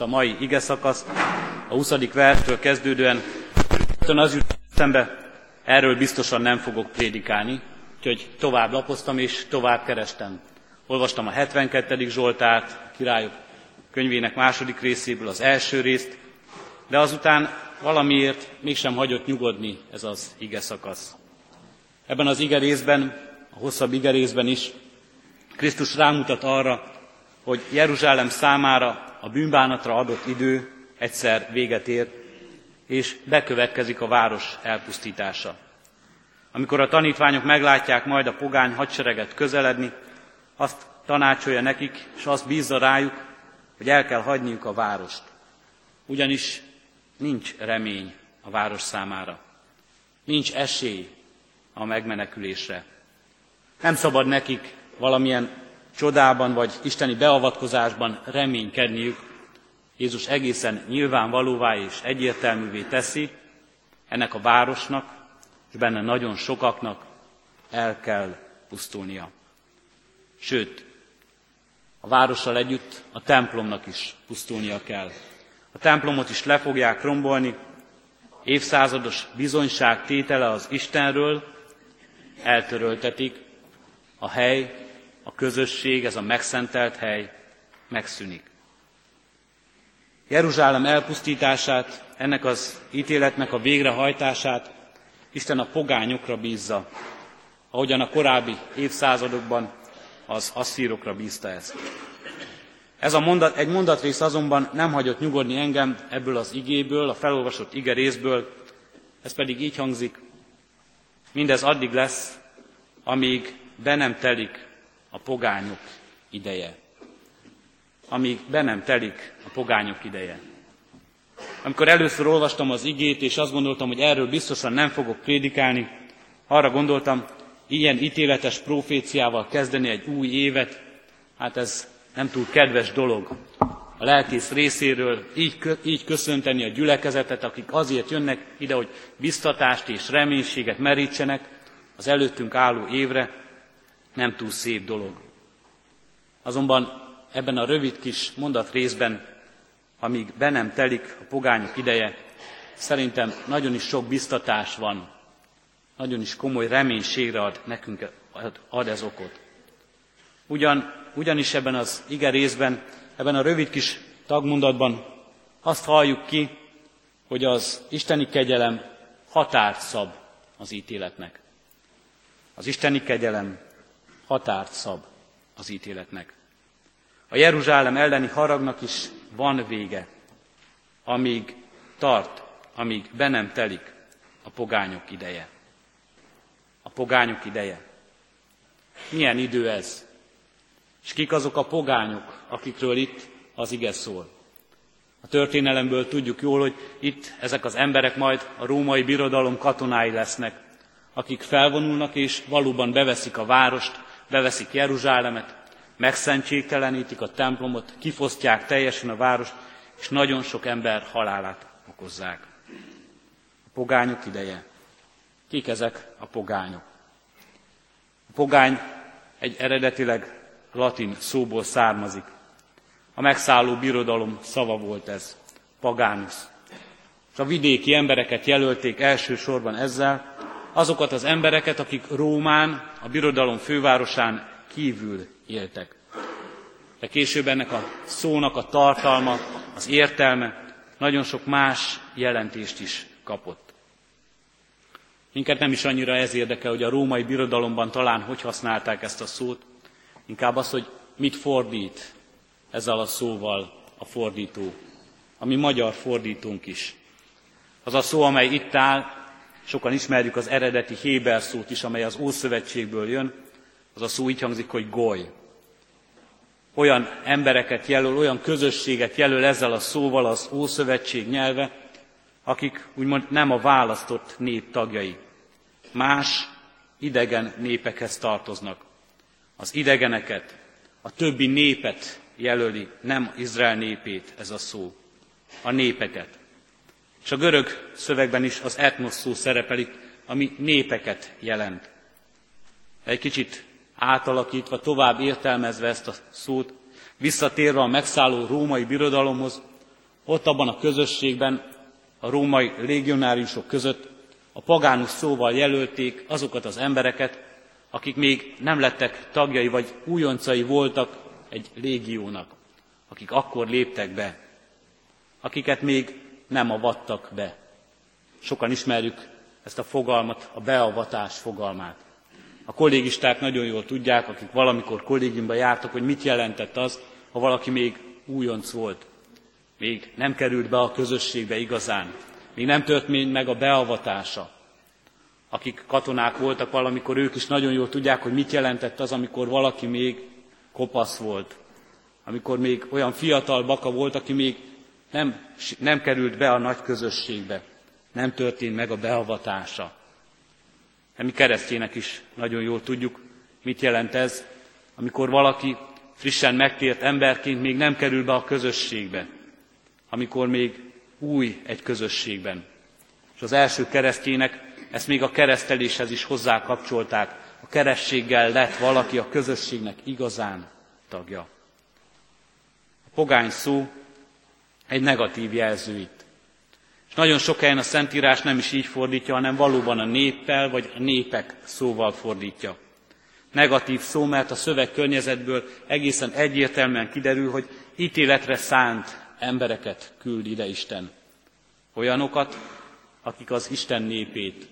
a mai ige szakasz, a 20. verstől kezdődően az jut eszembe, erről biztosan nem fogok prédikálni, úgyhogy tovább lapoztam és tovább kerestem. Olvastam a 72. Zsoltárt, királyok könyvének második részéből az első részt, de azután valamiért mégsem hagyott nyugodni ez az ige szakasz. Ebben az ige részben, a hosszabb ige részben is Krisztus rámutat arra, hogy Jeruzsálem számára a bűnbánatra adott idő egyszer véget ér, és bekövetkezik a város elpusztítása. Amikor a tanítványok meglátják majd a pogány hadsereget közeledni, azt tanácsolja nekik, és azt bízza rájuk, hogy el kell hagyniuk a várost. Ugyanis nincs remény a város számára. Nincs esély a megmenekülésre. Nem szabad nekik valamilyen csodában vagy isteni beavatkozásban reménykedniük. Jézus egészen nyilvánvalóvá és egyértelművé teszi, ennek a városnak, és benne nagyon sokaknak el kell pusztulnia. Sőt, a várossal együtt a templomnak is pusztulnia kell. A templomot is le fogják rombolni, évszázados bizonyság tétele az Istenről, eltöröltetik, a hely a közösség, ez a megszentelt hely megszűnik. Jeruzsálem elpusztítását, ennek az ítéletnek a végrehajtását Isten a pogányokra bízza, ahogyan a korábbi évszázadokban az asszírokra bízta ezt. Ez a mondat, egy mondatrész azonban nem hagyott nyugodni engem ebből az igéből, a felolvasott ige részből, ez pedig így hangzik, mindez addig lesz, amíg be nem telik a pogányok ideje. Amíg be nem telik a pogányok ideje. Amikor először olvastam az igét, és azt gondoltam, hogy erről biztosan nem fogok prédikálni, arra gondoltam, ilyen ítéletes proféciával kezdeni egy új évet, hát ez nem túl kedves dolog a lelkész részéről így, így köszönteni a gyülekezetet, akik azért jönnek ide, hogy biztatást és reménységet merítsenek az előttünk álló évre, nem túl szép dolog. Azonban ebben a rövid kis mondat részben, amíg be nem telik a pogányok ideje, szerintem nagyon is sok biztatás van, nagyon is komoly reménységre ad nekünk ad ez okot. Ugyan, ugyanis ebben az ige részben, ebben a rövid kis tagmondatban azt halljuk ki, hogy az isteni kegyelem határt szab az ítéletnek. Az isteni kegyelem határt szab az ítéletnek. A Jeruzsálem elleni haragnak is van vége, amíg tart, amíg be nem telik a pogányok ideje. A pogányok ideje. Milyen idő ez? És kik azok a pogányok, akikről itt az ige szól? A történelemből tudjuk jól, hogy itt ezek az emberek majd a római birodalom katonái lesznek, akik felvonulnak és valóban beveszik a várost, beveszik Jeruzsálemet, megszentségtelenítik a templomot, kifosztják teljesen a várost, és nagyon sok ember halálát okozzák. A pogányok ideje. Kik ezek a pogányok? A pogány egy eredetileg latin szóból származik. A megszálló birodalom szava volt ez, pagánus. És a vidéki embereket jelölték elsősorban ezzel, azokat az embereket, akik Rómán, a birodalom fővárosán kívül éltek. De később ennek a szónak a tartalma, az értelme nagyon sok más jelentést is kapott. Minket nem is annyira ez érdekel, hogy a római birodalomban talán hogy használták ezt a szót, inkább az, hogy mit fordít ezzel a szóval a fordító, ami magyar fordítunk is. Az a szó, amely itt áll, Sokan ismerjük az eredeti Héber szót is, amely az Ószövetségből jön. Az a szó így hangzik, hogy goly. Olyan embereket jelöl, olyan közösséget jelöl ezzel a szóval az Ószövetség nyelve, akik úgymond nem a választott nép tagjai. Más idegen népekhez tartoznak. Az idegeneket, a többi népet jelöli, nem Izrael népét ez a szó, a népeket. És a görög szövegben is az etnosz szó szerepelik, ami népeket jelent. Egy kicsit átalakítva, tovább értelmezve ezt a szót, visszatérve a megszálló római birodalomhoz, Ott abban a közösségben, a római légionáriusok között a pagánus szóval jelölték azokat az embereket, akik még nem lettek tagjai vagy újoncai voltak egy légiónak, akik akkor léptek be, akiket még nem avattak be. Sokan ismerjük ezt a fogalmat, a beavatás fogalmát. A kollégisták nagyon jól tudják, akik valamikor kollégiumban jártak, hogy mit jelentett az, ha valaki még újonc volt. Még nem került be a közösségbe igazán. Még nem történt meg a beavatása. Akik katonák voltak valamikor, ők is nagyon jól tudják, hogy mit jelentett az, amikor valaki még kopasz volt. Amikor még olyan fiatal baka volt, aki még nem, nem került be a nagy közösségbe. Nem történt meg a beavatása. Mi keresztjének is nagyon jól tudjuk, mit jelent ez, amikor valaki frissen megtért emberként még nem kerül be a közösségbe, amikor még új egy közösségben. És az első keresztjének ezt még a kereszteléshez is hozzákapcsolták. A kerességgel lett valaki a közösségnek igazán tagja. A pogány szó egy negatív jelző. És nagyon sok helyen a Szentírás nem is így fordítja, hanem valóban a néppel vagy a népek szóval fordítja. Negatív szó, mert a szöveg környezetből egészen egyértelműen kiderül, hogy ítéletre szánt embereket küld ide Isten. Olyanokat, akik az Isten népét,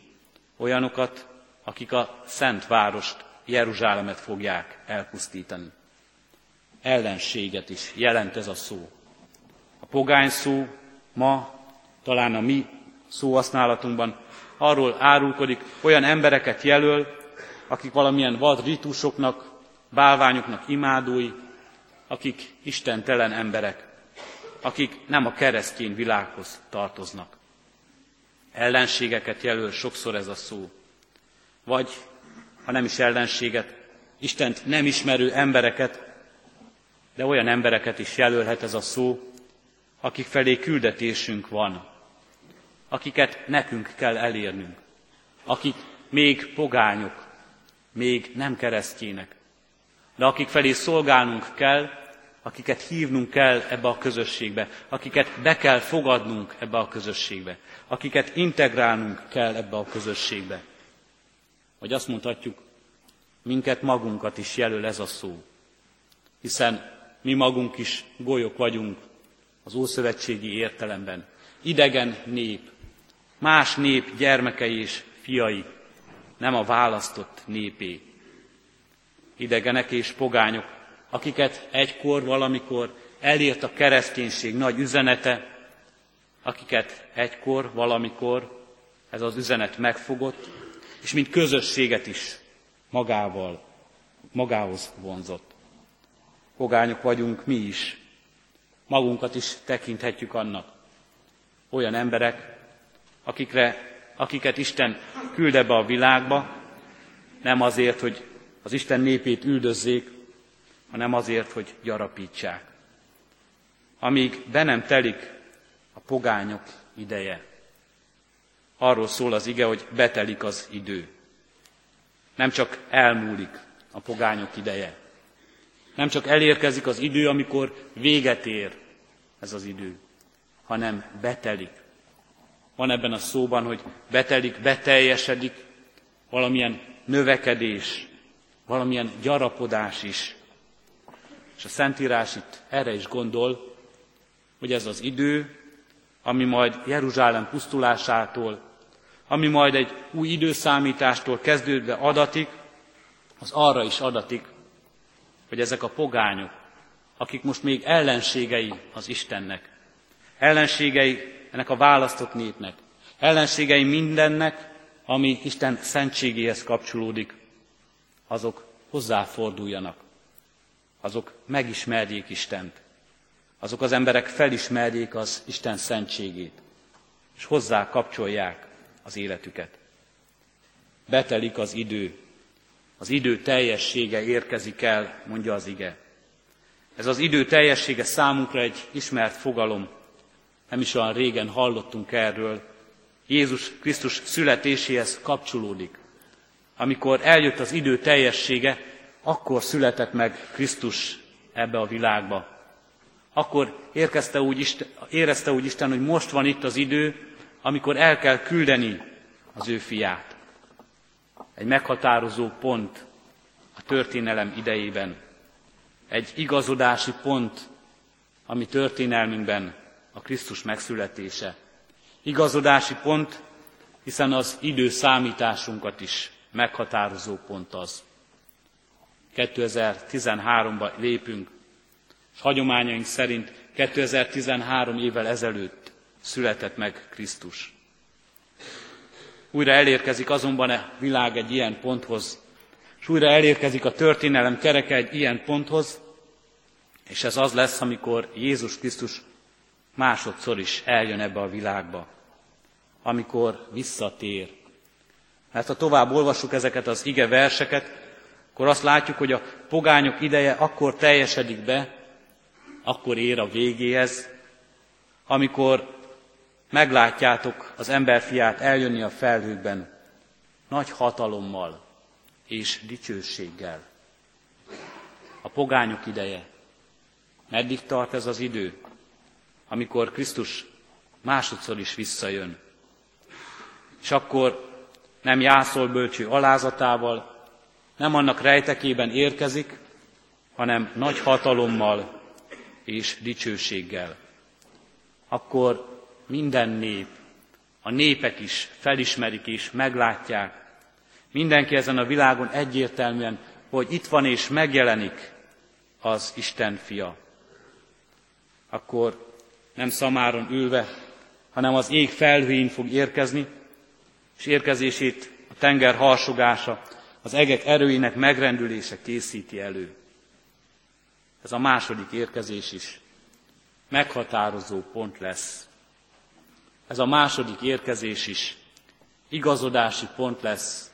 olyanokat, akik a szent várost, Jeruzsálemet fogják elpusztítani. Ellenséget is jelent ez a szó. A pogány szó ma talán a mi szóhasználatunkban arról árulkodik, olyan embereket jelöl, akik valamilyen vad ritusoknak, bálványoknak imádói, akik istentelen emberek, akik nem a keresztény világhoz tartoznak. Ellenségeket jelöl sokszor ez a szó. Vagy, ha nem is ellenséget, Istent nem ismerő embereket, de olyan embereket is jelölhet ez a szó, akik felé küldetésünk van, akiket nekünk kell elérnünk, akik még pogányok, még nem keresztjének, de akik felé szolgálnunk kell, akiket hívnunk kell ebbe a közösségbe, akiket be kell fogadnunk ebbe a közösségbe, akiket integrálnunk kell ebbe a közösségbe. Vagy azt mondhatjuk, minket magunkat is jelöl ez a szó, hiszen mi magunk is golyok vagyunk az ószövetségi értelemben. Idegen nép, más nép gyermekei és fiai, nem a választott népé. Idegenek és pogányok, akiket egykor, valamikor elért a kereszténység nagy üzenete, akiket egykor, valamikor ez az üzenet megfogott, és mint közösséget is magával, magához vonzott. Pogányok vagyunk mi is, magunkat is tekinthetjük annak. Olyan emberek, akikre, akiket Isten küld ebbe a világba, nem azért, hogy az Isten népét üldözzék, hanem azért, hogy gyarapítsák. Amíg be nem telik a pogányok ideje. Arról szól az ige, hogy betelik az idő. Nem csak elmúlik a pogányok ideje. Nem csak elérkezik az idő, amikor véget ér ez az idő, hanem betelik. Van ebben a szóban, hogy betelik, beteljesedik, valamilyen növekedés, valamilyen gyarapodás is. És a Szentírás itt erre is gondol, hogy ez az idő, ami majd Jeruzsálem pusztulásától, ami majd egy új időszámítástól kezdődve adatik, az arra is adatik, hogy ezek a pogányok, akik most még ellenségei az Istennek, ellenségei ennek a választott népnek, ellenségei mindennek, ami Isten szentségéhez kapcsolódik, azok hozzáforduljanak, azok megismerjék Istent, azok az emberek felismerjék az Isten szentségét, és hozzá kapcsolják az életüket. Betelik az idő, az idő teljessége érkezik el, mondja az ige. Ez az idő teljessége számunkra egy ismert fogalom. Nem is olyan régen hallottunk erről. Jézus Krisztus születéséhez kapcsolódik. Amikor eljött az idő teljessége, akkor született meg Krisztus ebbe a világba. akkor érkezte úgy Isten, érezte úgy Isten, hogy most van itt az idő, amikor el kell küldeni az ő fiát. Egy meghatározó pont a történelem idejében. Egy igazodási pont a mi történelmünkben a Krisztus megszületése. Igazodási pont, hiszen az időszámításunkat is meghatározó pont az. 2013-ba lépünk, és hagyományaink szerint 2013 évvel ezelőtt született meg Krisztus. Újra elérkezik azonban a világ egy ilyen ponthoz, és újra elérkezik a történelem kereke egy ilyen ponthoz, és ez az lesz, amikor Jézus Krisztus másodszor is eljön ebbe a világba, amikor visszatér. Mert ha tovább olvassuk ezeket az ige verseket, akkor azt látjuk, hogy a pogányok ideje akkor teljesedik be, akkor ér a végéhez, amikor meglátjátok az emberfiát eljönni a felhőkben, nagy hatalommal és dicsőséggel. A pogányok ideje. Meddig tart ez az idő, amikor Krisztus másodszor is visszajön? És akkor nem jászol bölcső alázatával, nem annak rejtekében érkezik, hanem nagy hatalommal és dicsőséggel. Akkor minden nép, a népek is felismerik és meglátják, mindenki ezen a világon egyértelműen, hogy itt van és megjelenik az Isten fia. Akkor nem szamáron ülve, hanem az ég felhőin fog érkezni, és érkezését a tenger harsogása, az egek erőinek megrendülése készíti elő. Ez a második érkezés is meghatározó pont lesz. Ez a második érkezés is igazodási pont lesz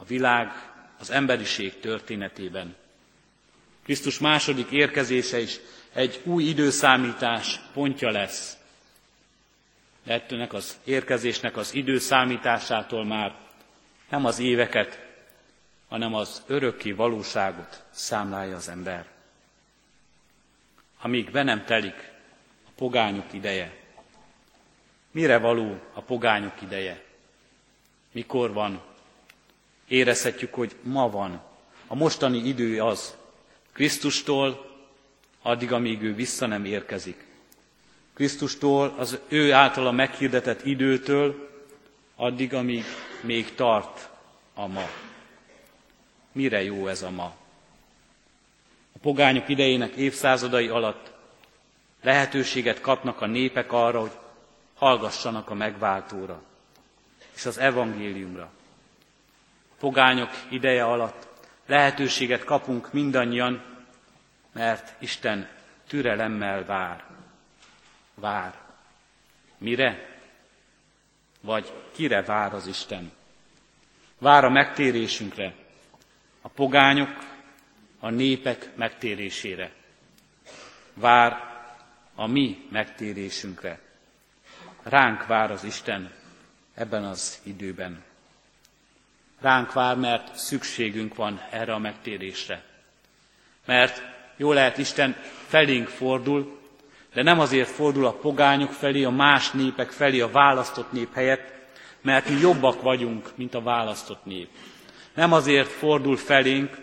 a világ, az emberiség történetében. Krisztus második érkezése is egy új időszámítás pontja lesz. De ettőnek az érkezésnek az időszámításától már nem az éveket, hanem az örökké valóságot számlálja az ember. Amíg be nem telik a pogányok ideje. Mire való a pogányok ideje? Mikor van? Érezhetjük, hogy ma van. A mostani idő az. Krisztustól addig, amíg ő vissza nem érkezik. Krisztustól, az ő általa meghirdetett időtől, addig, amíg még tart a ma. Mire jó ez a ma? A pogányok idejének évszázadai alatt lehetőséget kapnak a népek arra, hogy hallgassanak a megváltóra és az evangéliumra. Pogányok ideje alatt lehetőséget kapunk mindannyian, mert Isten türelemmel vár. Vár. Mire? Vagy kire vár az Isten? Vár a megtérésünkre, a pogányok, a népek megtérésére. Vár a mi megtérésünkre. Ránk vár az Isten ebben az időben. Ránk vár, mert szükségünk van erre a megtérésre. Mert jó lehet, Isten felénk fordul, de nem azért fordul a pogányok felé, a más népek felé, a választott nép helyett, mert mi jobbak vagyunk, mint a választott nép. Nem azért fordul felénk,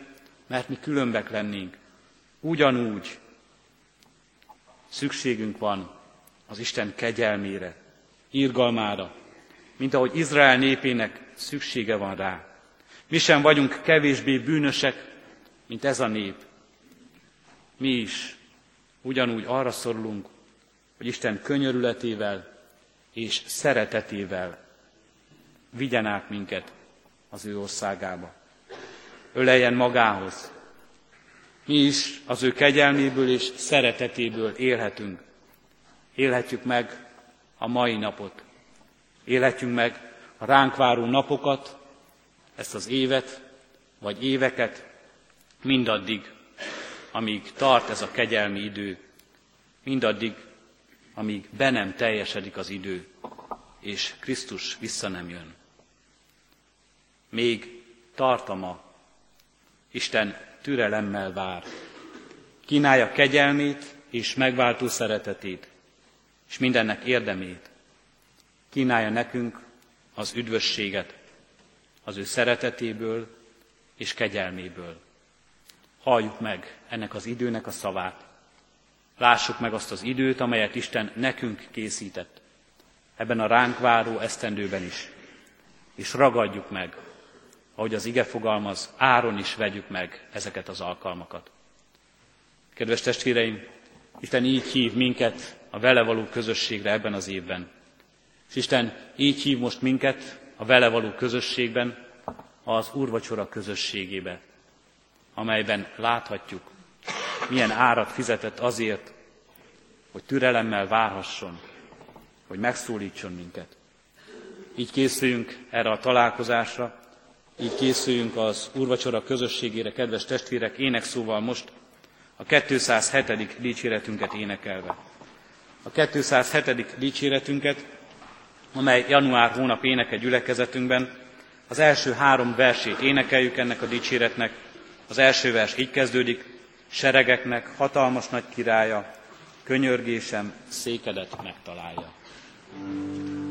mert mi különbek lennénk. Ugyanúgy szükségünk van az Isten kegyelmére, írgalmára, mint ahogy Izrael népének szüksége van rá. Mi sem vagyunk kevésbé bűnösek, mint ez a nép. Mi is ugyanúgy arra szorulunk, hogy Isten könyörületével és szeretetével vigyen át minket az ő országába. Öleljen magához. Mi is az ő kegyelméből és szeretetéből élhetünk. Élhetjük meg a mai napot. Élhetjük meg a ránk váró napokat, ezt az évet, vagy éveket, mindaddig, amíg tart ez a kegyelmi idő, mindaddig, amíg be nem teljesedik az idő, és Krisztus vissza nem jön. Még tart a ma, Isten türelemmel vár. Kínálja kegyelmét, és megváltó szeretetét, és mindennek érdemét. Kínálja nekünk az üdvösséget az ő szeretetéből és kegyelméből. Halljuk meg ennek az időnek a szavát. Lássuk meg azt az időt, amelyet Isten nekünk készített, ebben a ránk váró esztendőben is. És ragadjuk meg, ahogy az ige fogalmaz, áron is vegyük meg ezeket az alkalmakat. Kedves testvéreim, Isten így hív minket a vele való közösségre ebben az évben. És Isten így hív most minket a vele való közösségben az úrvacsora közösségébe, amelyben láthatjuk, milyen árat fizetett azért, hogy türelemmel várhasson, hogy megszólítson minket. Így készüljünk erre a találkozásra, így készüljünk az úrvacsora közösségére, kedves testvérek, énekszóval most a 207. dicséretünket énekelve. A 207. dicséretünket, amely január hónap éneke gyülekezetünkben, az első három versét énekeljük ennek a dicséretnek. Az első vers így kezdődik, seregeknek hatalmas nagy királya, könyörgésem székedet megtalálja. thank you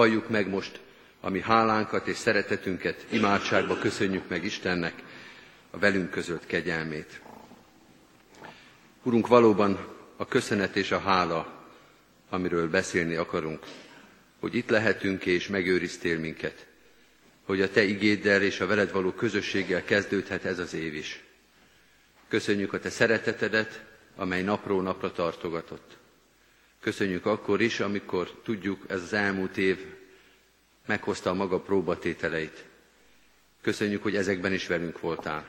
Valljuk meg most, ami hálánkat és szeretetünket imádságba köszönjük meg Istennek a velünk közölt kegyelmét. Urunk, valóban a köszönet és a hála, amiről beszélni akarunk, hogy itt lehetünk és megőriztél minket, hogy a Te igéddel és a veled való közösséggel kezdődhet ez az év is. Köszönjük a Te szeretetedet, amely napról napra tartogatott. Köszönjük akkor is, amikor tudjuk, ez az elmúlt év meghozta a maga próbatételeit. Köszönjük, hogy ezekben is velünk voltál.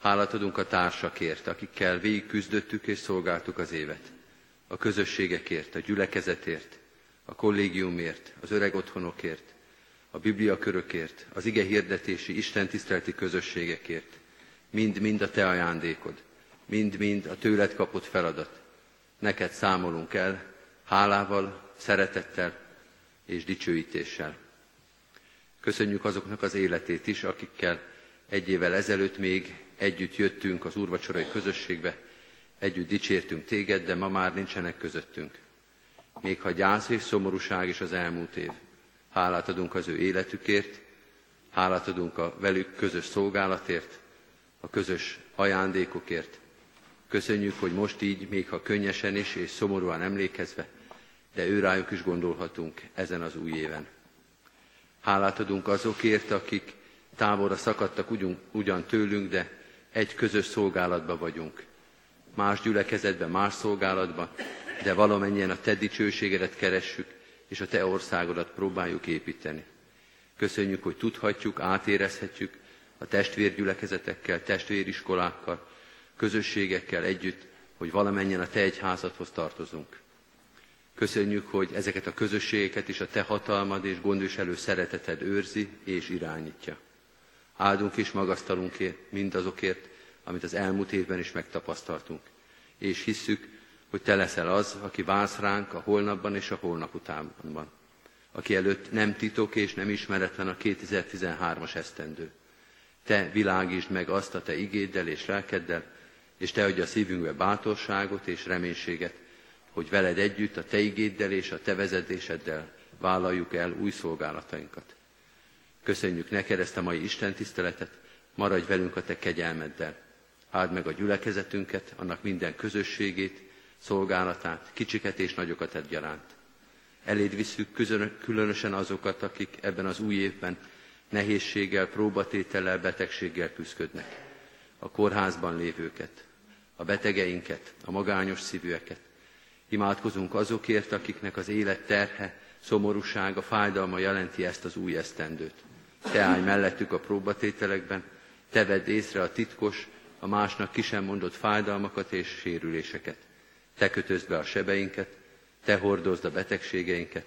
Hálát adunk a társakért, akikkel végig küzdöttük és szolgáltuk az évet. A közösségekért, a gyülekezetért, a kollégiumért, az öreg otthonokért, a bibliakörökért, az ige hirdetési, istentiszteleti közösségekért. Mind-mind a te ajándékod, mind-mind a tőled kapott feladat. Neked számolunk el, hálával, szeretettel és dicsőítéssel. Köszönjük azoknak az életét is, akikkel egy évvel ezelőtt még együtt jöttünk az úrvacsorai közösségbe, együtt dicsértünk téged, de ma már nincsenek közöttünk. Még ha gyász és szomorúság is az elmúlt év. Hálát adunk az ő életükért, hálát adunk a velük közös szolgálatért, a közös ajándékokért. Köszönjük, hogy most így, még ha könnyesen is és szomorúan emlékezve, de ő rájuk is gondolhatunk ezen az új éven. Hálát adunk azokért, akik távolra szakadtak ugyan, ugyan tőlünk, de egy közös szolgálatban vagyunk. Más gyülekezetben, más szolgálatban, de valamennyien a te dicsőségedet keressük, és a te országodat próbáljuk építeni. Köszönjük, hogy tudhatjuk, átérezhetjük a testvérgyülekezetekkel, testvériskolákkal, közösségekkel együtt, hogy valamennyien a te egyházadhoz tartozunk. Köszönjük, hogy ezeket a közösségeket is a te hatalmad és gondviselő szereteted őrzi és irányítja. Áldunk és magasztalunk mindazokért, amit az elmúlt évben is megtapasztaltunk. És hisszük, hogy te leszel az, aki válsz ránk a holnapban és a holnap utánban. Aki előtt nem titok és nem ismeretlen a 2013-as esztendő. Te világítsd meg azt a te igéddel és lelkeddel, és te adja a szívünkbe bátorságot és reménységet, hogy veled együtt a te igéddel és a te vezetéseddel vállaljuk el új szolgálatainkat. Köszönjük neked ezt a mai Isten tiszteletet, maradj velünk a te kegyelmeddel. Áld meg a gyülekezetünket, annak minden közösségét, szolgálatát, kicsiket és nagyokat egyaránt. Eléd visszük különösen azokat, akik ebben az új évben nehézséggel, próbatétellel, betegséggel küzdködnek. A kórházban lévőket, a betegeinket, a magányos szívűeket. Imádkozunk azokért, akiknek az élet terhe, szomorúsága, fájdalma jelenti ezt az új esztendőt. Te állj mellettük a próbatételekben, te vedd észre a titkos, a másnak ki sem mondott fájdalmakat és sérüléseket. Te kötözd be a sebeinket, te hordozd a betegségeinket,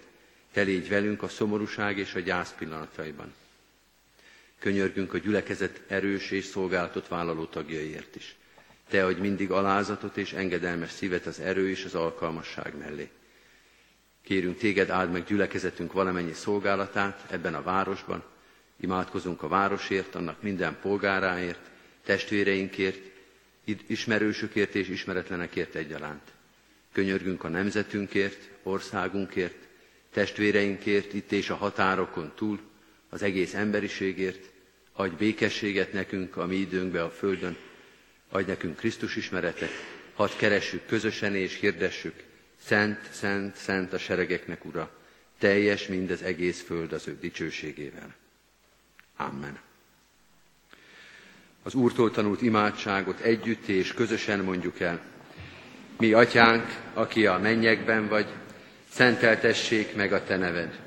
te légy velünk a szomorúság és a gyász pillanataiban. Könyörgünk a gyülekezet erős és szolgálatot vállaló tagjaiért is. Te adj mindig alázatot és engedelmes szívet az erő és az alkalmasság mellé. Kérünk téged, áld meg gyülekezetünk valamennyi szolgálatát ebben a városban, Imádkozunk a városért, annak minden polgáráért, testvéreinkért, ismerősökért és ismeretlenekért egyaránt. Könyörgünk a nemzetünkért, országunkért, testvéreinkért itt és a határokon túl, az egész emberiségért, adj békességet nekünk a mi időnkbe a Földön, adj nekünk Krisztus ismeretet, hadd keressük közösen és hirdessük, Szent, Szent, Szent a seregeknek, Ura, teljes mind az egész Föld az ő dicsőségével. Amen. Az Úrtól tanult imádságot együtt és közösen mondjuk el. Mi, Atyánk, aki a mennyekben vagy, szenteltessék meg a Te neved.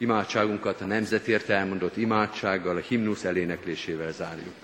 Imádságunkat a nemzetért elmondott imádsággal, a himnusz eléneklésével zárjuk.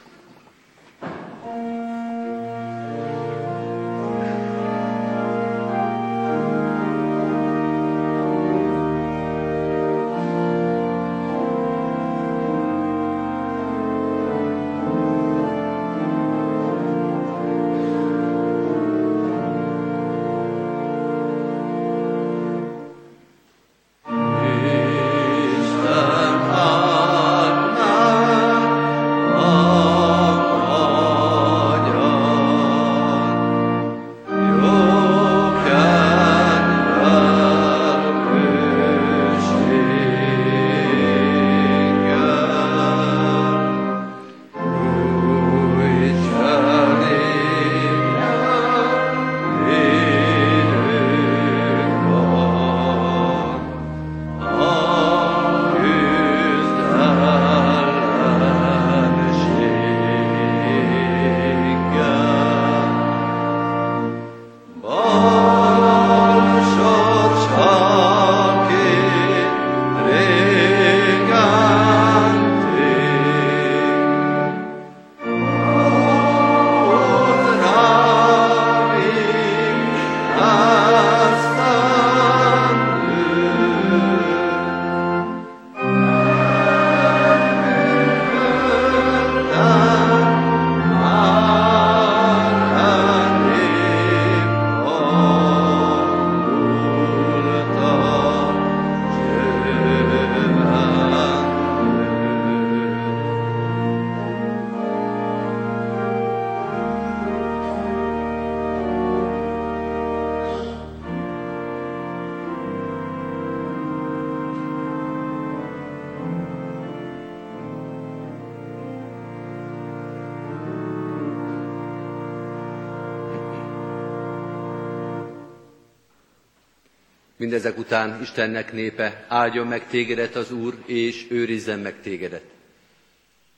Mindezek után Istennek népe, áldjon meg tégedet az Úr, és őrizzen meg tégedet.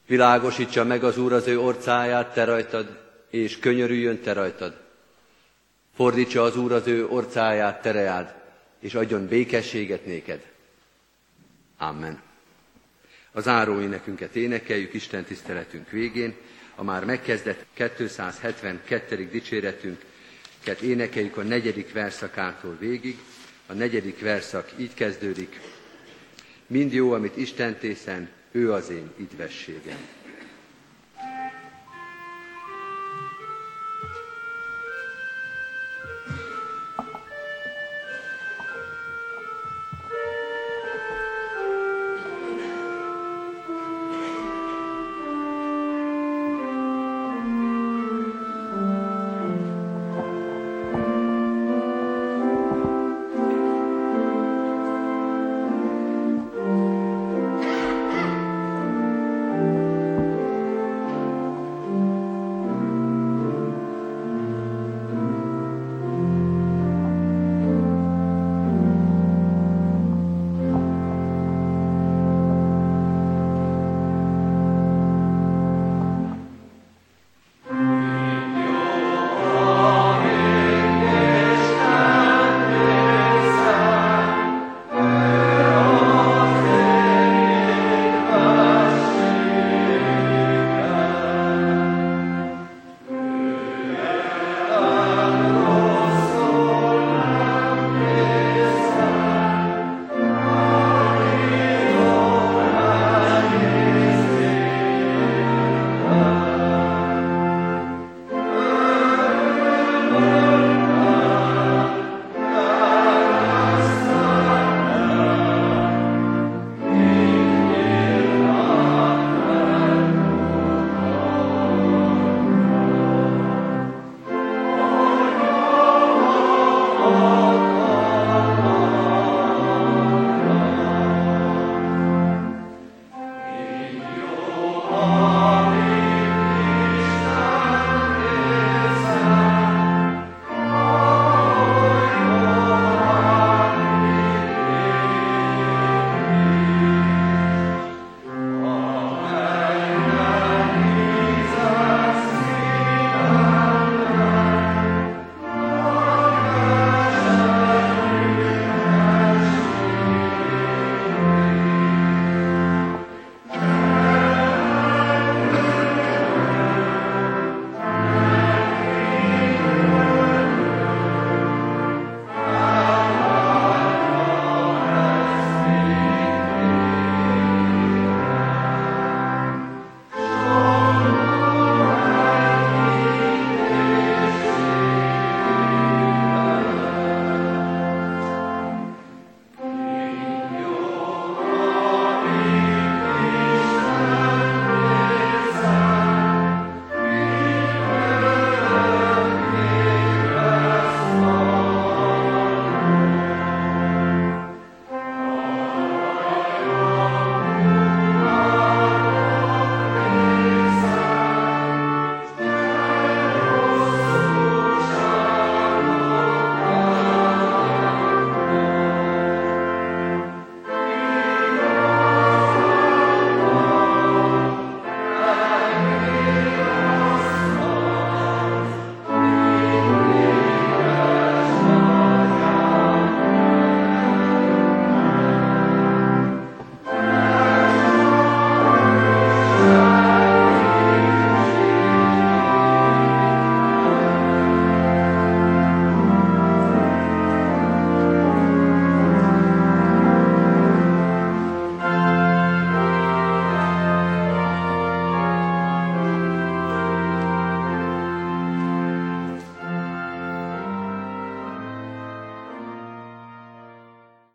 Világosítsa meg az Úr az ő orcáját te rajtad, és könyörüljön te rajtad. Fordítsa az Úr az ő orcáját tereád, és adjon békességet néked. Amen. Az záró énekünket énekeljük Isten tiszteletünk végén, a már megkezdett 272. dicséretünket énekeljük a negyedik verszakától végig. A negyedik verszak így kezdődik. Mind jó, amit Isten tészen, ő az én idvességem.